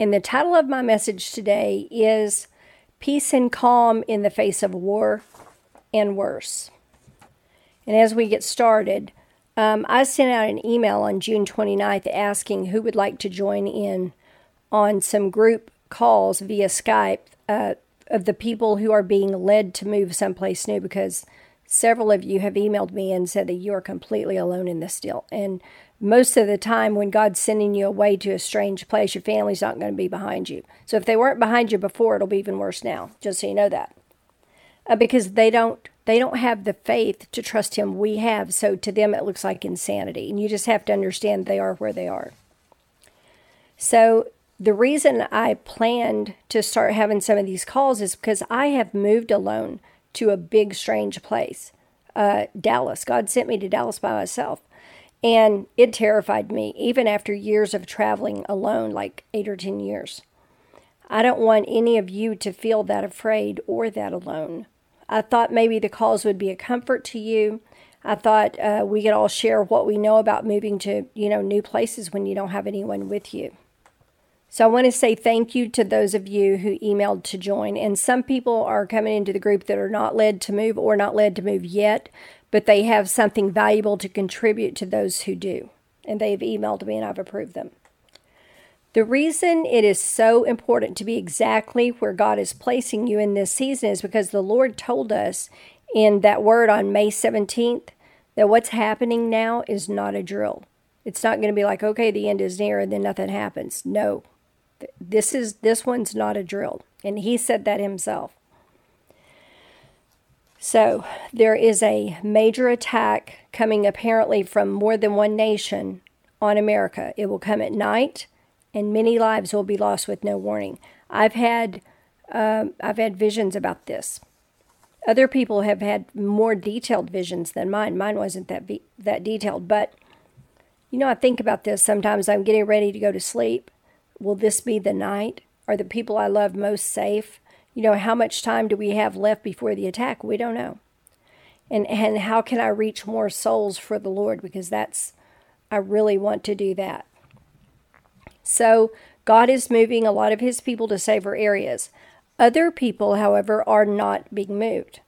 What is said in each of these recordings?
and the title of my message today is Peace and Calm in the Face of War and Worse. And as we get started, um, I sent out an email on June 29th asking who would like to join in on some group calls via Skype uh, of the people who are being led to move someplace new because several of you have emailed me and said that you are completely alone in this deal. And most of the time, when God's sending you away to a strange place, your family's not going to be behind you. So if they weren't behind you before, it'll be even worse now. Just so you know that, uh, because they don't they don't have the faith to trust Him we have. So to them, it looks like insanity, and you just have to understand they are where they are. So the reason I planned to start having some of these calls is because I have moved alone to a big strange place, uh, Dallas. God sent me to Dallas by myself. And it terrified me, even after years of traveling alone, like eight or 10 years. I don't want any of you to feel that afraid or that alone. I thought maybe the calls would be a comfort to you. I thought uh, we could all share what we know about moving to, you know, new places when you don't have anyone with you. So I want to say thank you to those of you who emailed to join. And some people are coming into the group that are not led to move or not led to move yet, but they have something valuable to contribute to those who do. And they've emailed me and I've approved them. The reason it is so important to be exactly where God is placing you in this season is because the Lord told us in that word on May 17th that what's happening now is not a drill. It's not going to be like, okay, the end is near and then nothing happens. No. This is this one's not a drill. And he said that himself. So, there is a major attack coming apparently from more than one nation on America. It will come at night and many lives will be lost with no warning. I've had um, I've had visions about this. Other people have had more detailed visions than mine. Mine wasn't that be- that detailed, but you know, I think about this sometimes. I'm getting ready to go to sleep. Will this be the night? Are the people I love most safe? You know, how much time do we have left before the attack? We don't know. And and how can I reach more souls for the Lord because that's I really want to do that. So God is moving a lot of his people to safer areas. Other people, however, are not being moved.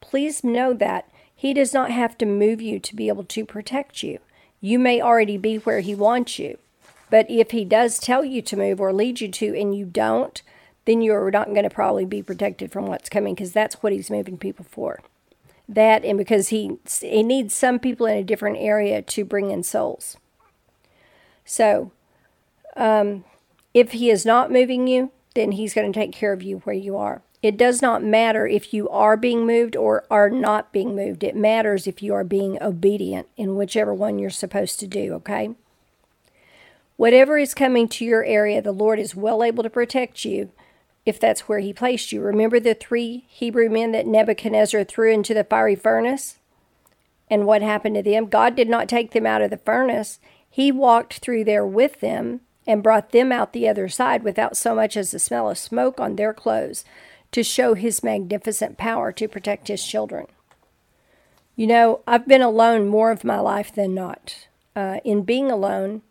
Please know that he does not have to move you to be able to protect you. You may already be where he wants you. But if he does tell you to move or lead you to and you don't, then you're not going to probably be protected from what's coming because that's what he's moving people for. That and because he he needs some people in a different area to bring in souls. So um, if he is not moving you, then he's going to take care of you where you are. It does not matter if you are being moved or are not being moved. It matters if you are being obedient in whichever one you're supposed to do, okay? Whatever is coming to your area, the Lord is well able to protect you if that's where He placed you. Remember the three Hebrew men that Nebuchadnezzar threw into the fiery furnace? And what happened to them? God did not take them out of the furnace, He walked through there with them and brought them out the other side without so much as the smell of smoke on their clothes to show his magnificent power to protect his children. You know, I've been alone more of my life than not. Uh, in being alone,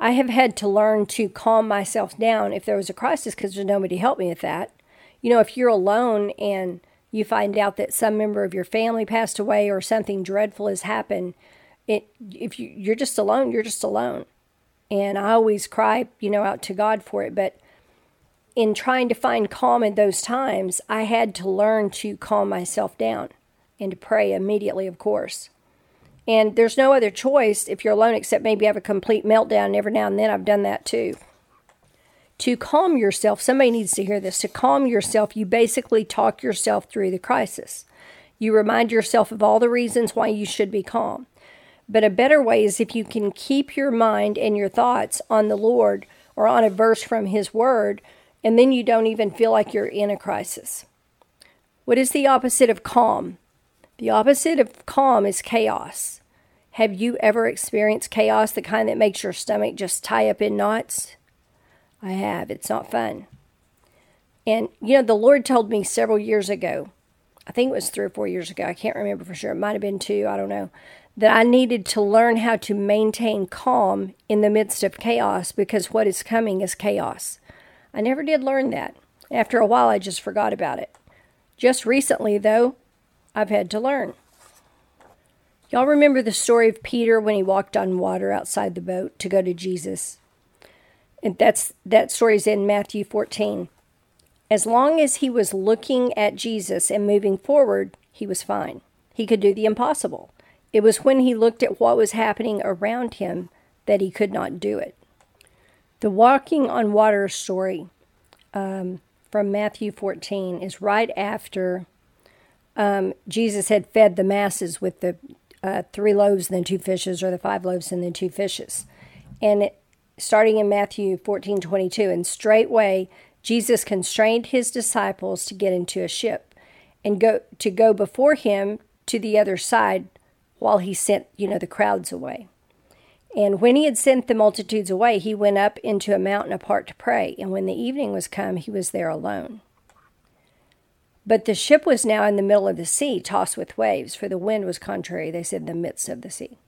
I have had to learn to calm myself down if there was a crisis because there's nobody to help me with that. You know, if you're alone and you find out that some member of your family passed away or something dreadful has happened, it if you, you're just alone, you're just alone and I always cry, you know, out to God for it. But in trying to find calm in those times, I had to learn to calm myself down and to pray immediately, of course. And there's no other choice if you're alone except maybe have a complete meltdown. And Every now and then I've done that too. To calm yourself, somebody needs to hear this. To calm yourself, you basically talk yourself through the crisis. You remind yourself of all the reasons why you should be calm. But a better way is if you can keep your mind and your thoughts on the Lord or on a verse from His Word and then you don't even feel like you're in a crisis. What is the opposite of calm? The opposite of calm is chaos. Have you ever experienced chaos, the kind that makes your stomach just tie up in knots? I have. It's not fun. And, you know, the Lord told me several years ago, I think it was three or four years ago, I can't remember for sure, it might have been two, I don't know, that I needed to learn how to maintain calm in the midst of chaos because what is coming is chaos. I never did learn that. After a while, I just forgot about it. Just recently, though, I've had to learn. Y'all remember the story of Peter when he walked on water outside the boat to go to Jesus? And that's that story's in Matthew 14. As long as he was looking at Jesus and moving forward, he was fine. He could do the impossible. It was when he looked at what was happening around him that he could not do it. The walking on water story um, from Matthew 14 is right after um, Jesus had fed the masses with the uh, three loaves and the two fishes, or the five loaves and the two fishes. And it, starting in Matthew 14 22, and straightway Jesus constrained his disciples to get into a ship and go to go before him to the other side while he sent, you know, the crowds away. And when he had sent the multitudes away, he went up into a mountain apart to pray. And when the evening was come, he was there alone. But the ship was now in the middle of the sea, tossed with waves, for the wind was contrary, they said, in the midst of the sea.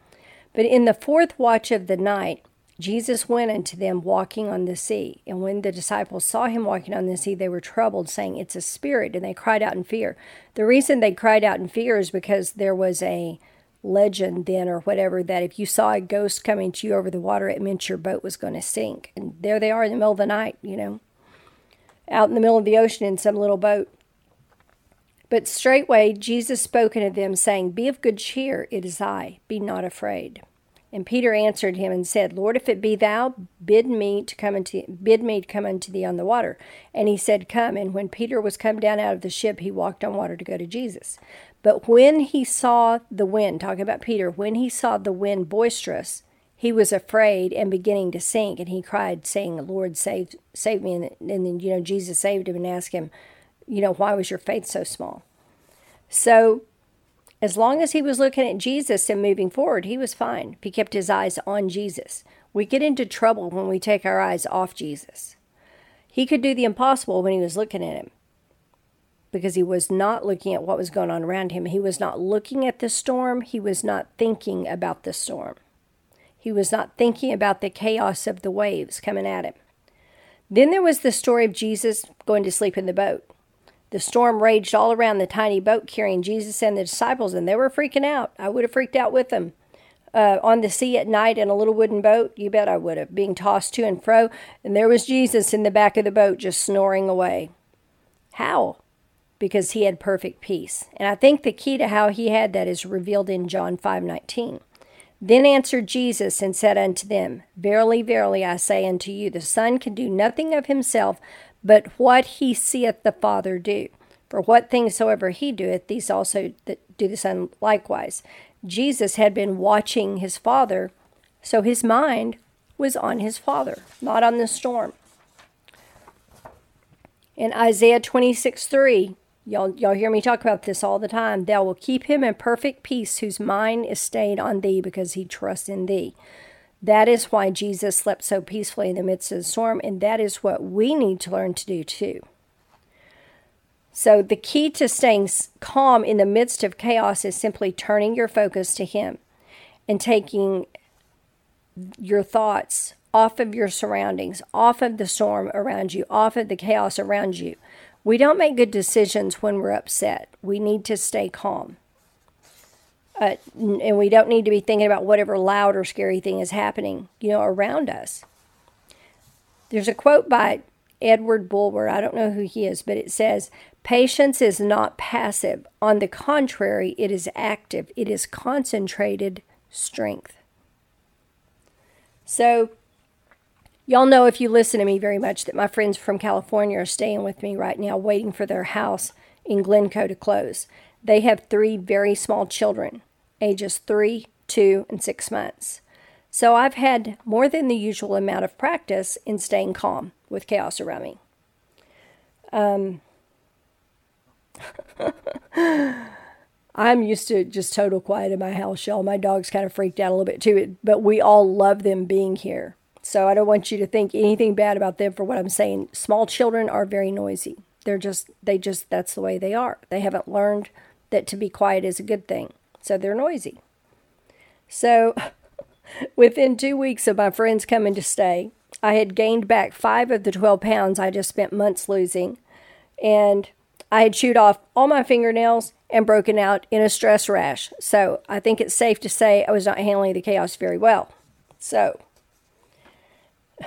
But in the fourth watch of the night, Jesus went unto them walking on the sea. And when the disciples saw him walking on the sea, they were troubled, saying, It's a spirit. And they cried out in fear. The reason they cried out in fear is because there was a legend then or whatever that if you saw a ghost coming to you over the water, it meant your boat was going to sink. And there they are in the middle of the night, you know, out in the middle of the ocean in some little boat. But straightway Jesus spoke unto them, saying, Be of good cheer, it is I, be not afraid. And Peter answered him and said, Lord, if it be thou, bid me to come unto bid me to come unto thee on the water. And he said, Come. And when Peter was come down out of the ship, he walked on water to go to Jesus. But when he saw the wind, talking about Peter, when he saw the wind boisterous, he was afraid and beginning to sink, and he cried, saying, Lord, save save me. And, then, you know, Jesus saved him and asked him, you know, why was your faith so small? So, as long as he was looking at Jesus and moving forward, he was fine. He kept his eyes on Jesus. We get into trouble when we take our eyes off Jesus. He could do the impossible when he was looking at him because he was not looking at what was going on around him. He was not looking at the storm. He was not thinking about the storm. He was not thinking about the chaos of the waves coming at him. Then there was the story of Jesus going to sleep in the boat. The storm raged all around the tiny boat carrying Jesus and the disciples, and they were freaking out. I would have freaked out with them. Uh, on the sea at night in a little wooden boat, you bet I would have, being tossed to and fro, and there was Jesus in the back of the boat just snoring away. How? Because he had perfect peace. And I think the key to how he had that is revealed in John 5:19. Then answered Jesus and said unto them, Verily, verily, I say unto you, the Son can do nothing of himself, but what he seeth the Father do. For what things soever he doeth, these also do the Son likewise. Jesus had been watching his Father, so his mind was on his Father, not on the storm. In Isaiah 26 3, y'all, y'all hear me talk about this all the time. Thou will keep him in perfect peace, whose mind is stayed on thee, because he trusts in thee. That is why Jesus slept so peacefully in the midst of the storm, and that is what we need to learn to do too. So, the key to staying calm in the midst of chaos is simply turning your focus to Him and taking your thoughts off of your surroundings, off of the storm around you, off of the chaos around you. We don't make good decisions when we're upset. We need to stay calm. Uh, and we don't need to be thinking about whatever loud or scary thing is happening, you know, around us. There's a quote by Edward Bulwer. I don't know who he is, but it says, Patience is not passive. On the contrary, it is active, it is concentrated strength. So, y'all know if you listen to me very much that my friends from California are staying with me right now, waiting for their house in Glencoe to close. They have three very small children, ages three, two, and six months. So I've had more than the usual amount of practice in staying calm with chaos around me. Um, I'm used to just total quiet in my house, y'all. My dog's kind of freaked out a little bit too, but we all love them being here. So I don't want you to think anything bad about them for what I'm saying. Small children are very noisy. They're just, they just, that's the way they are. They haven't learned that to be quiet is a good thing. So they're noisy. So within two weeks of my friends coming to stay, I had gained back five of the 12 pounds I just spent months losing. And I had chewed off all my fingernails and broken out in a stress rash. So I think it's safe to say I was not handling the chaos very well. So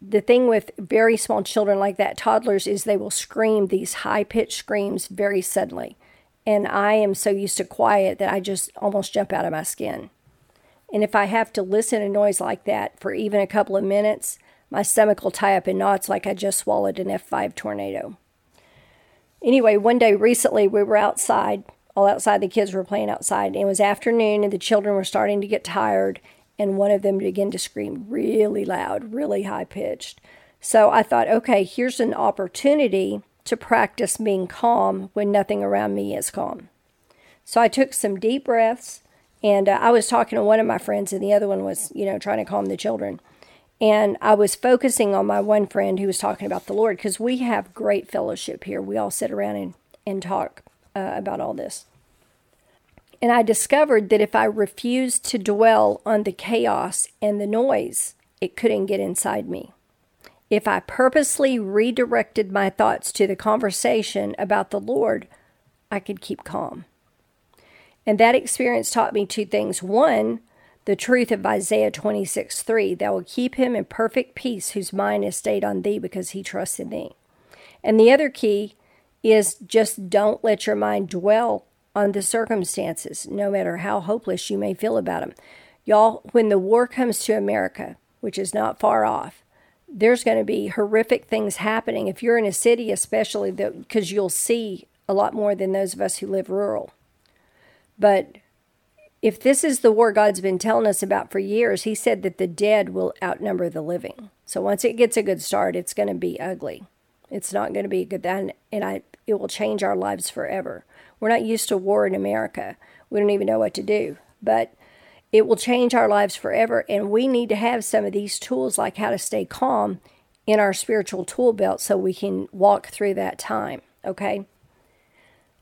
the thing with very small children like that, toddlers, is they will scream these high pitched screams very suddenly. And I am so used to quiet that I just almost jump out of my skin. And if I have to listen to noise like that for even a couple of minutes, my stomach will tie up in knots like I just swallowed an F5 tornado. Anyway, one day recently we were outside, all outside, the kids were playing outside, and it was afternoon and the children were starting to get tired and one of them began to scream really loud, really high pitched. So I thought, okay, here's an opportunity to practice being calm when nothing around me is calm. So I took some deep breaths and uh, I was talking to one of my friends and the other one was, you know, trying to calm the children. And I was focusing on my one friend who was talking about the Lord because we have great fellowship here. We all sit around and, and talk uh, about all this. And I discovered that if I refused to dwell on the chaos and the noise, it couldn't get inside me. If I purposely redirected my thoughts to the conversation about the Lord, I could keep calm. And that experience taught me two things. One, the truth of Isaiah 26 3, that will keep him in perfect peace whose mind is stayed on thee because he trusts in thee. And the other key is just don't let your mind dwell on the circumstances, no matter how hopeless you may feel about them. Y'all, when the war comes to America, which is not far off, there's going to be horrific things happening if you're in a city, especially because you'll see a lot more than those of us who live rural. But if this is the war God's been telling us about for years, He said that the dead will outnumber the living. So once it gets a good start, it's going to be ugly. It's not going to be good then, and I it will change our lives forever. We're not used to war in America. We don't even know what to do. But it will change our lives forever. And we need to have some of these tools, like how to stay calm, in our spiritual tool belt so we can walk through that time. Okay?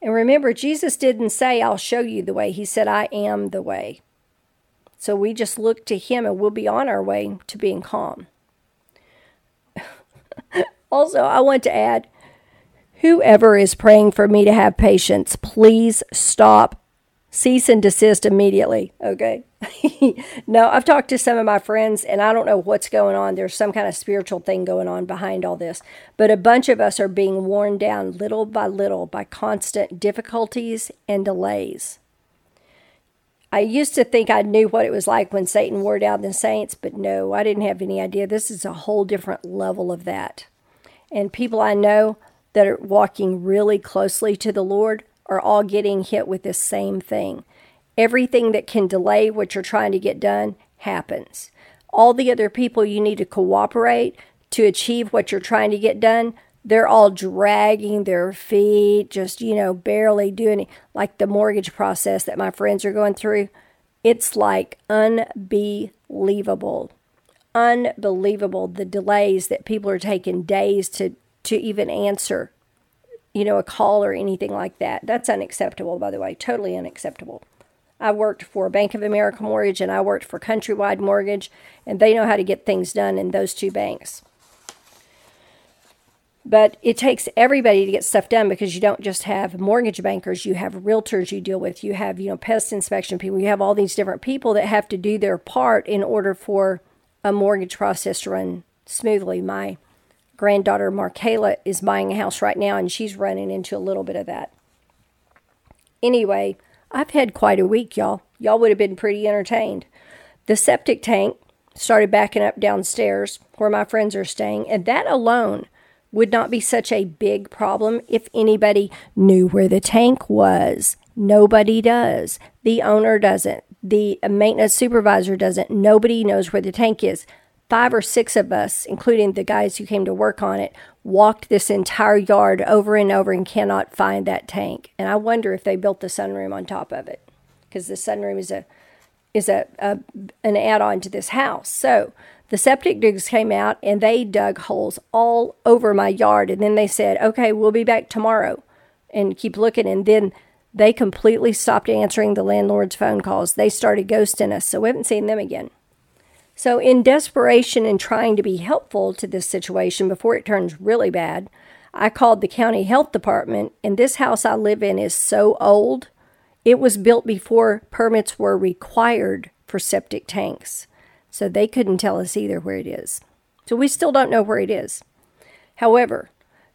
And remember, Jesus didn't say, I'll show you the way. He said, I am the way. So we just look to Him and we'll be on our way to being calm. also, I want to add Whoever is praying for me to have patience, please stop. Cease and desist immediately. Okay. no, I've talked to some of my friends and I don't know what's going on. There's some kind of spiritual thing going on behind all this. But a bunch of us are being worn down little by little by constant difficulties and delays. I used to think I knew what it was like when Satan wore down the saints, but no, I didn't have any idea. This is a whole different level of that. And people I know that are walking really closely to the Lord are all getting hit with this same thing. Everything that can delay what you're trying to get done happens. All the other people you need to cooperate to achieve what you're trying to get done, they're all dragging their feet, just, you know, barely doing it. Like the mortgage process that my friends are going through. It's like unbelievable. Unbelievable the delays that people are taking days to to even answer, you know, a call or anything like that. That's unacceptable, by the way, totally unacceptable. I worked for Bank of America Mortgage and I worked for Countrywide Mortgage, and they know how to get things done in those two banks. But it takes everybody to get stuff done because you don't just have mortgage bankers, you have realtors you deal with, you have, you know, pest inspection people, you have all these different people that have to do their part in order for a mortgage process to run smoothly. My granddaughter Markayla is buying a house right now and she's running into a little bit of that. Anyway, I've had quite a week, y'all. Y'all would have been pretty entertained. The septic tank started backing up downstairs where my friends are staying, and that alone would not be such a big problem if anybody knew where the tank was. Nobody does. The owner doesn't. The maintenance supervisor doesn't. Nobody knows where the tank is. Five or six of us, including the guys who came to work on it, walked this entire yard over and over and cannot find that tank. And I wonder if they built the sunroom on top of it because the sunroom is a is a, a an add-on to this house. So the septic digs came out and they dug holes all over my yard. And then they said, "Okay, we'll be back tomorrow," and keep looking. And then they completely stopped answering the landlord's phone calls. They started ghosting us, so we haven't seen them again. So, in desperation and trying to be helpful to this situation before it turns really bad, I called the county health department, and this house I live in is so old. It was built before permits were required for septic tanks. So they couldn't tell us either where it is. So we still don't know where it is. However,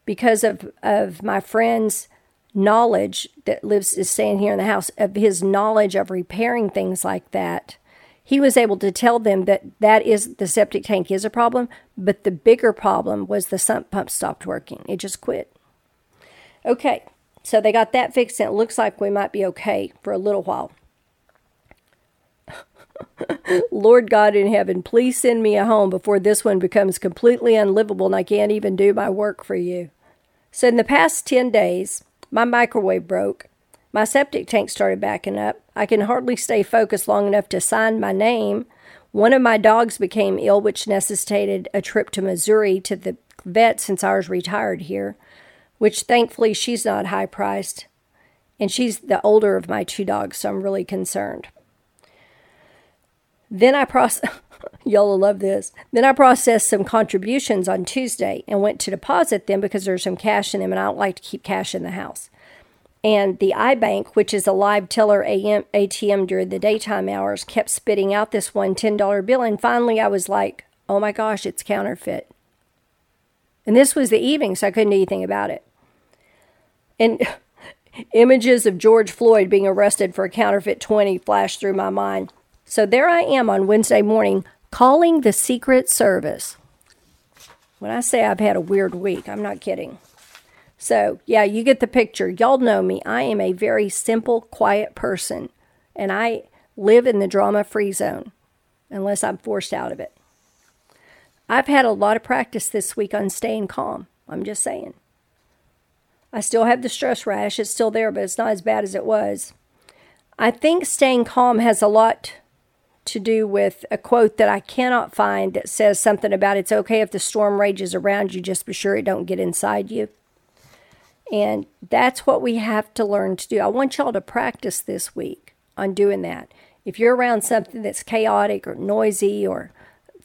because of, of my friend's knowledge that lives is staying here in the house, of his knowledge of repairing things like that, he was able to tell them that that is the septic tank is a problem, but the bigger problem was the sump pump stopped working. It just quit. Okay, so they got that fixed, and it looks like we might be okay for a little while. Lord God in heaven, please send me a home before this one becomes completely unlivable and I can't even do my work for you. So, in the past 10 days, my microwave broke my septic tank started backing up. I can hardly stay focused long enough to sign my name. One of my dogs became ill, which necessitated a trip to Missouri to the vet since ours retired here, which thankfully she's not high priced. And she's the older of my two dogs, so I'm really concerned. Then I process. Y'all will love this. Then I processed some contributions on Tuesday and went to deposit them because there's some cash in them, and I don't like to keep cash in the house and the iBank, which is a live teller AM, ATM during the daytime hours, kept spitting out this one $10 bill. And finally, I was like, oh my gosh, it's counterfeit. And this was the evening, so I couldn't do anything about it. And images of George Floyd being arrested for a counterfeit 20 flashed through my mind. So there I am on Wednesday morning calling the Secret Service. When I say I've had a weird week, I'm not kidding. So, yeah, you get the picture. Y'all know me. I am a very simple, quiet person, and I live in the drama free zone unless I'm forced out of it. I've had a lot of practice this week on staying calm. I'm just saying. I still have the stress rash. It's still there, but it's not as bad as it was. I think staying calm has a lot to do with a quote that I cannot find that says something about it's okay if the storm rages around you, just be sure it don't get inside you. And that's what we have to learn to do. I want y'all to practice this week on doing that. If you're around something that's chaotic or noisy or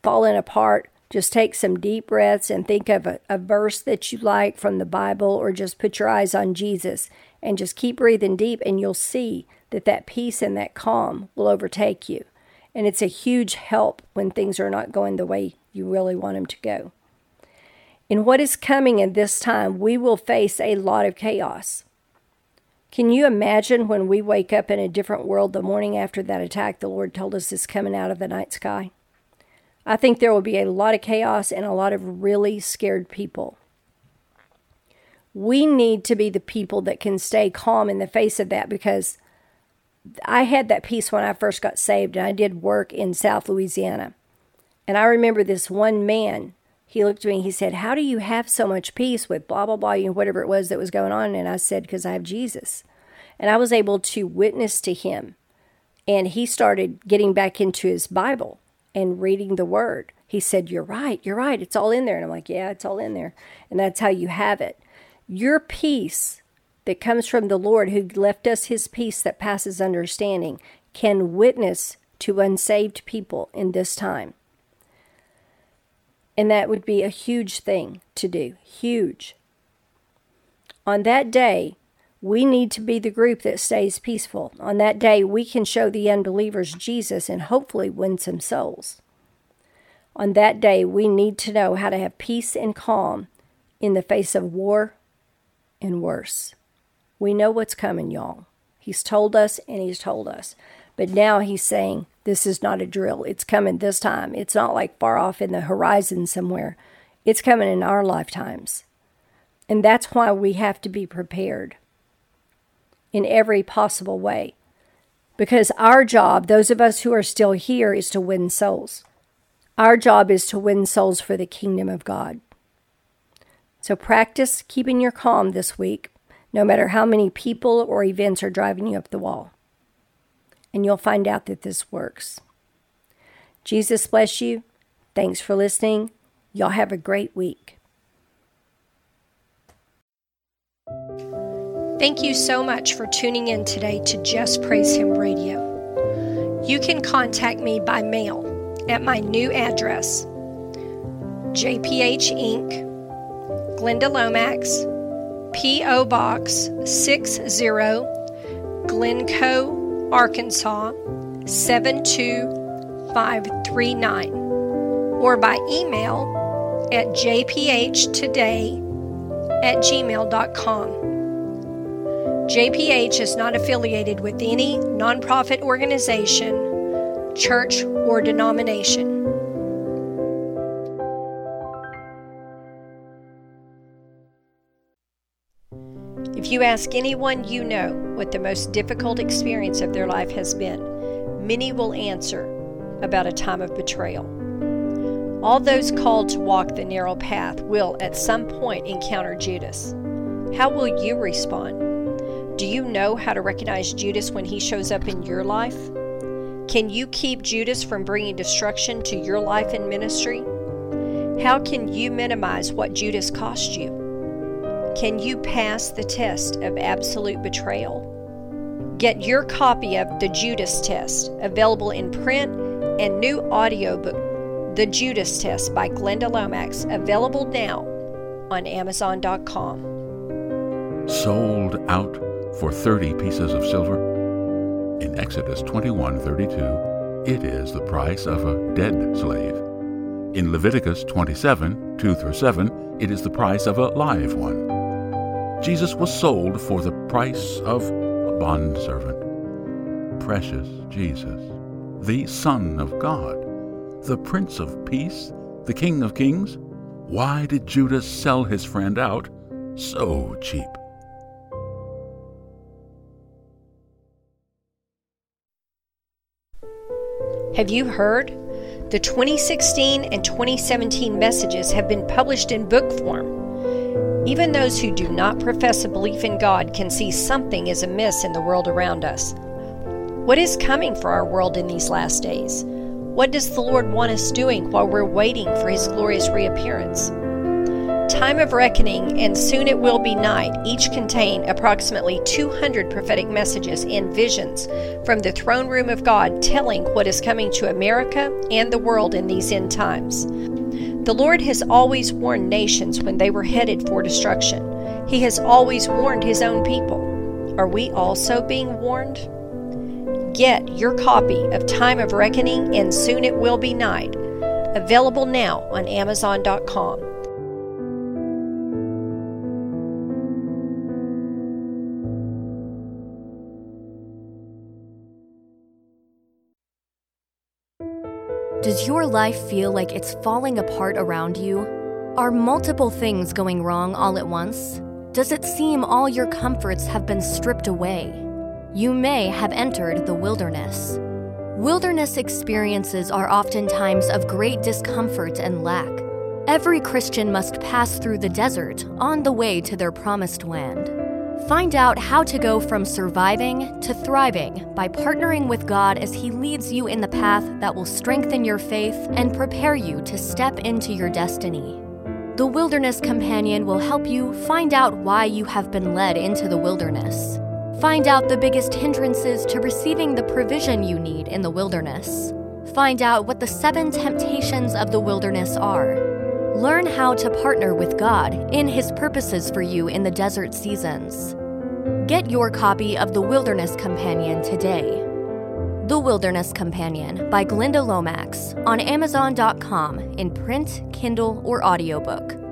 falling apart, just take some deep breaths and think of a, a, verse that you like from the Bible or just put your eyes on Jesus and just keep breathing deep and you'll see that that peace and that calm will overtake you. And it's a huge help when things are not going the way you really want them to go. In what is coming in this time, we will face a lot of chaos. Can you imagine when we wake up in a different world the morning after that attack the Lord told us is coming out of the night sky? I think there will be a lot of chaos and a lot of really scared people. We need to be the people that can stay calm in the face of that because I had that peace when I first got saved and I did work in South Louisiana. And I remember this one man he looked at me and he said, How do you have so much peace with blah, blah, blah, you know, whatever it was that was going on? And I said, Because I have Jesus. And I was able to witness to him. And he started getting back into his Bible and reading the word. He said, You're right, you're right. It's all in there. And I'm like, Yeah, it's all in there. And that's how you have it. Your peace that comes from the Lord, who left us his peace that passes understanding, can witness to unsaved people in this time. And that would be a huge thing to do. Huge. On that day, we need to be the group that stays peaceful. On that day, we can show the unbelievers Jesus and hopefully win some souls. On that day, we need to know how to have peace and calm in the face of war and worse. We know what's coming, y'all. He's told us and he's told us. But now he's saying, this is not a drill. It's coming this time. It's not like far off in the horizon somewhere. It's coming in our lifetimes. And that's why we have to be prepared in every possible way. Because our job, those of us who are still here, is to win souls. Our job is to win souls for the kingdom of God. So practice keeping your calm this week, no matter how many people or events are driving you up the wall. And you'll find out that this works. Jesus bless you. Thanks for listening. Y'all have a great week. Thank you so much for tuning in today to Just Praise Him Radio. You can contact me by mail at my new address JPH Inc., Glenda Lomax, P.O. Box 60, Glencoe, Arkansas 72539, or by email at jphtoday at gmail.com. JPH is not affiliated with any nonprofit organization, church, or denomination. If you ask anyone you know what the most difficult experience of their life has been, many will answer about a time of betrayal. All those called to walk the narrow path will at some point encounter Judas. How will you respond? Do you know how to recognize Judas when he shows up in your life? Can you keep Judas from bringing destruction to your life and ministry? How can you minimize what Judas cost you? Can you pass the test of absolute betrayal? Get your copy of The Judas Test, available in print and new audiobook, The Judas Test by Glenda Lomax, available now on Amazon.com. Sold out for 30 pieces of silver? In Exodus 21:32, it is the price of a dead slave. In Leviticus 27, 2 through 7, it is the price of a live one. Jesus was sold for the price of a bondservant. Precious Jesus, the Son of God, the Prince of Peace, the King of Kings. Why did Judas sell his friend out so cheap? Have you heard? The 2016 and 2017 messages have been published in book form. Even those who do not profess a belief in God can see something is amiss in the world around us. What is coming for our world in these last days? What does the Lord want us doing while we're waiting for His glorious reappearance? Time of Reckoning and Soon It Will Be Night each contain approximately 200 prophetic messages and visions from the throne room of God telling what is coming to America and the world in these end times. The Lord has always warned nations when they were headed for destruction. He has always warned His own people. Are we also being warned? Get your copy of Time of Reckoning and Soon It Will Be Night, available now on Amazon.com. Does your life feel like it's falling apart around you? Are multiple things going wrong all at once? Does it seem all your comforts have been stripped away? You may have entered the wilderness. Wilderness experiences are oftentimes of great discomfort and lack. Every Christian must pass through the desert on the way to their promised land. Find out how to go from surviving to thriving by partnering with God as He leads you in the path that will strengthen your faith and prepare you to step into your destiny. The Wilderness Companion will help you find out why you have been led into the wilderness. Find out the biggest hindrances to receiving the provision you need in the wilderness. Find out what the seven temptations of the wilderness are. Learn how to partner with God in His purposes for you in the desert seasons. Get your copy of The Wilderness Companion today. The Wilderness Companion by Glenda Lomax on Amazon.com in print, Kindle, or audiobook.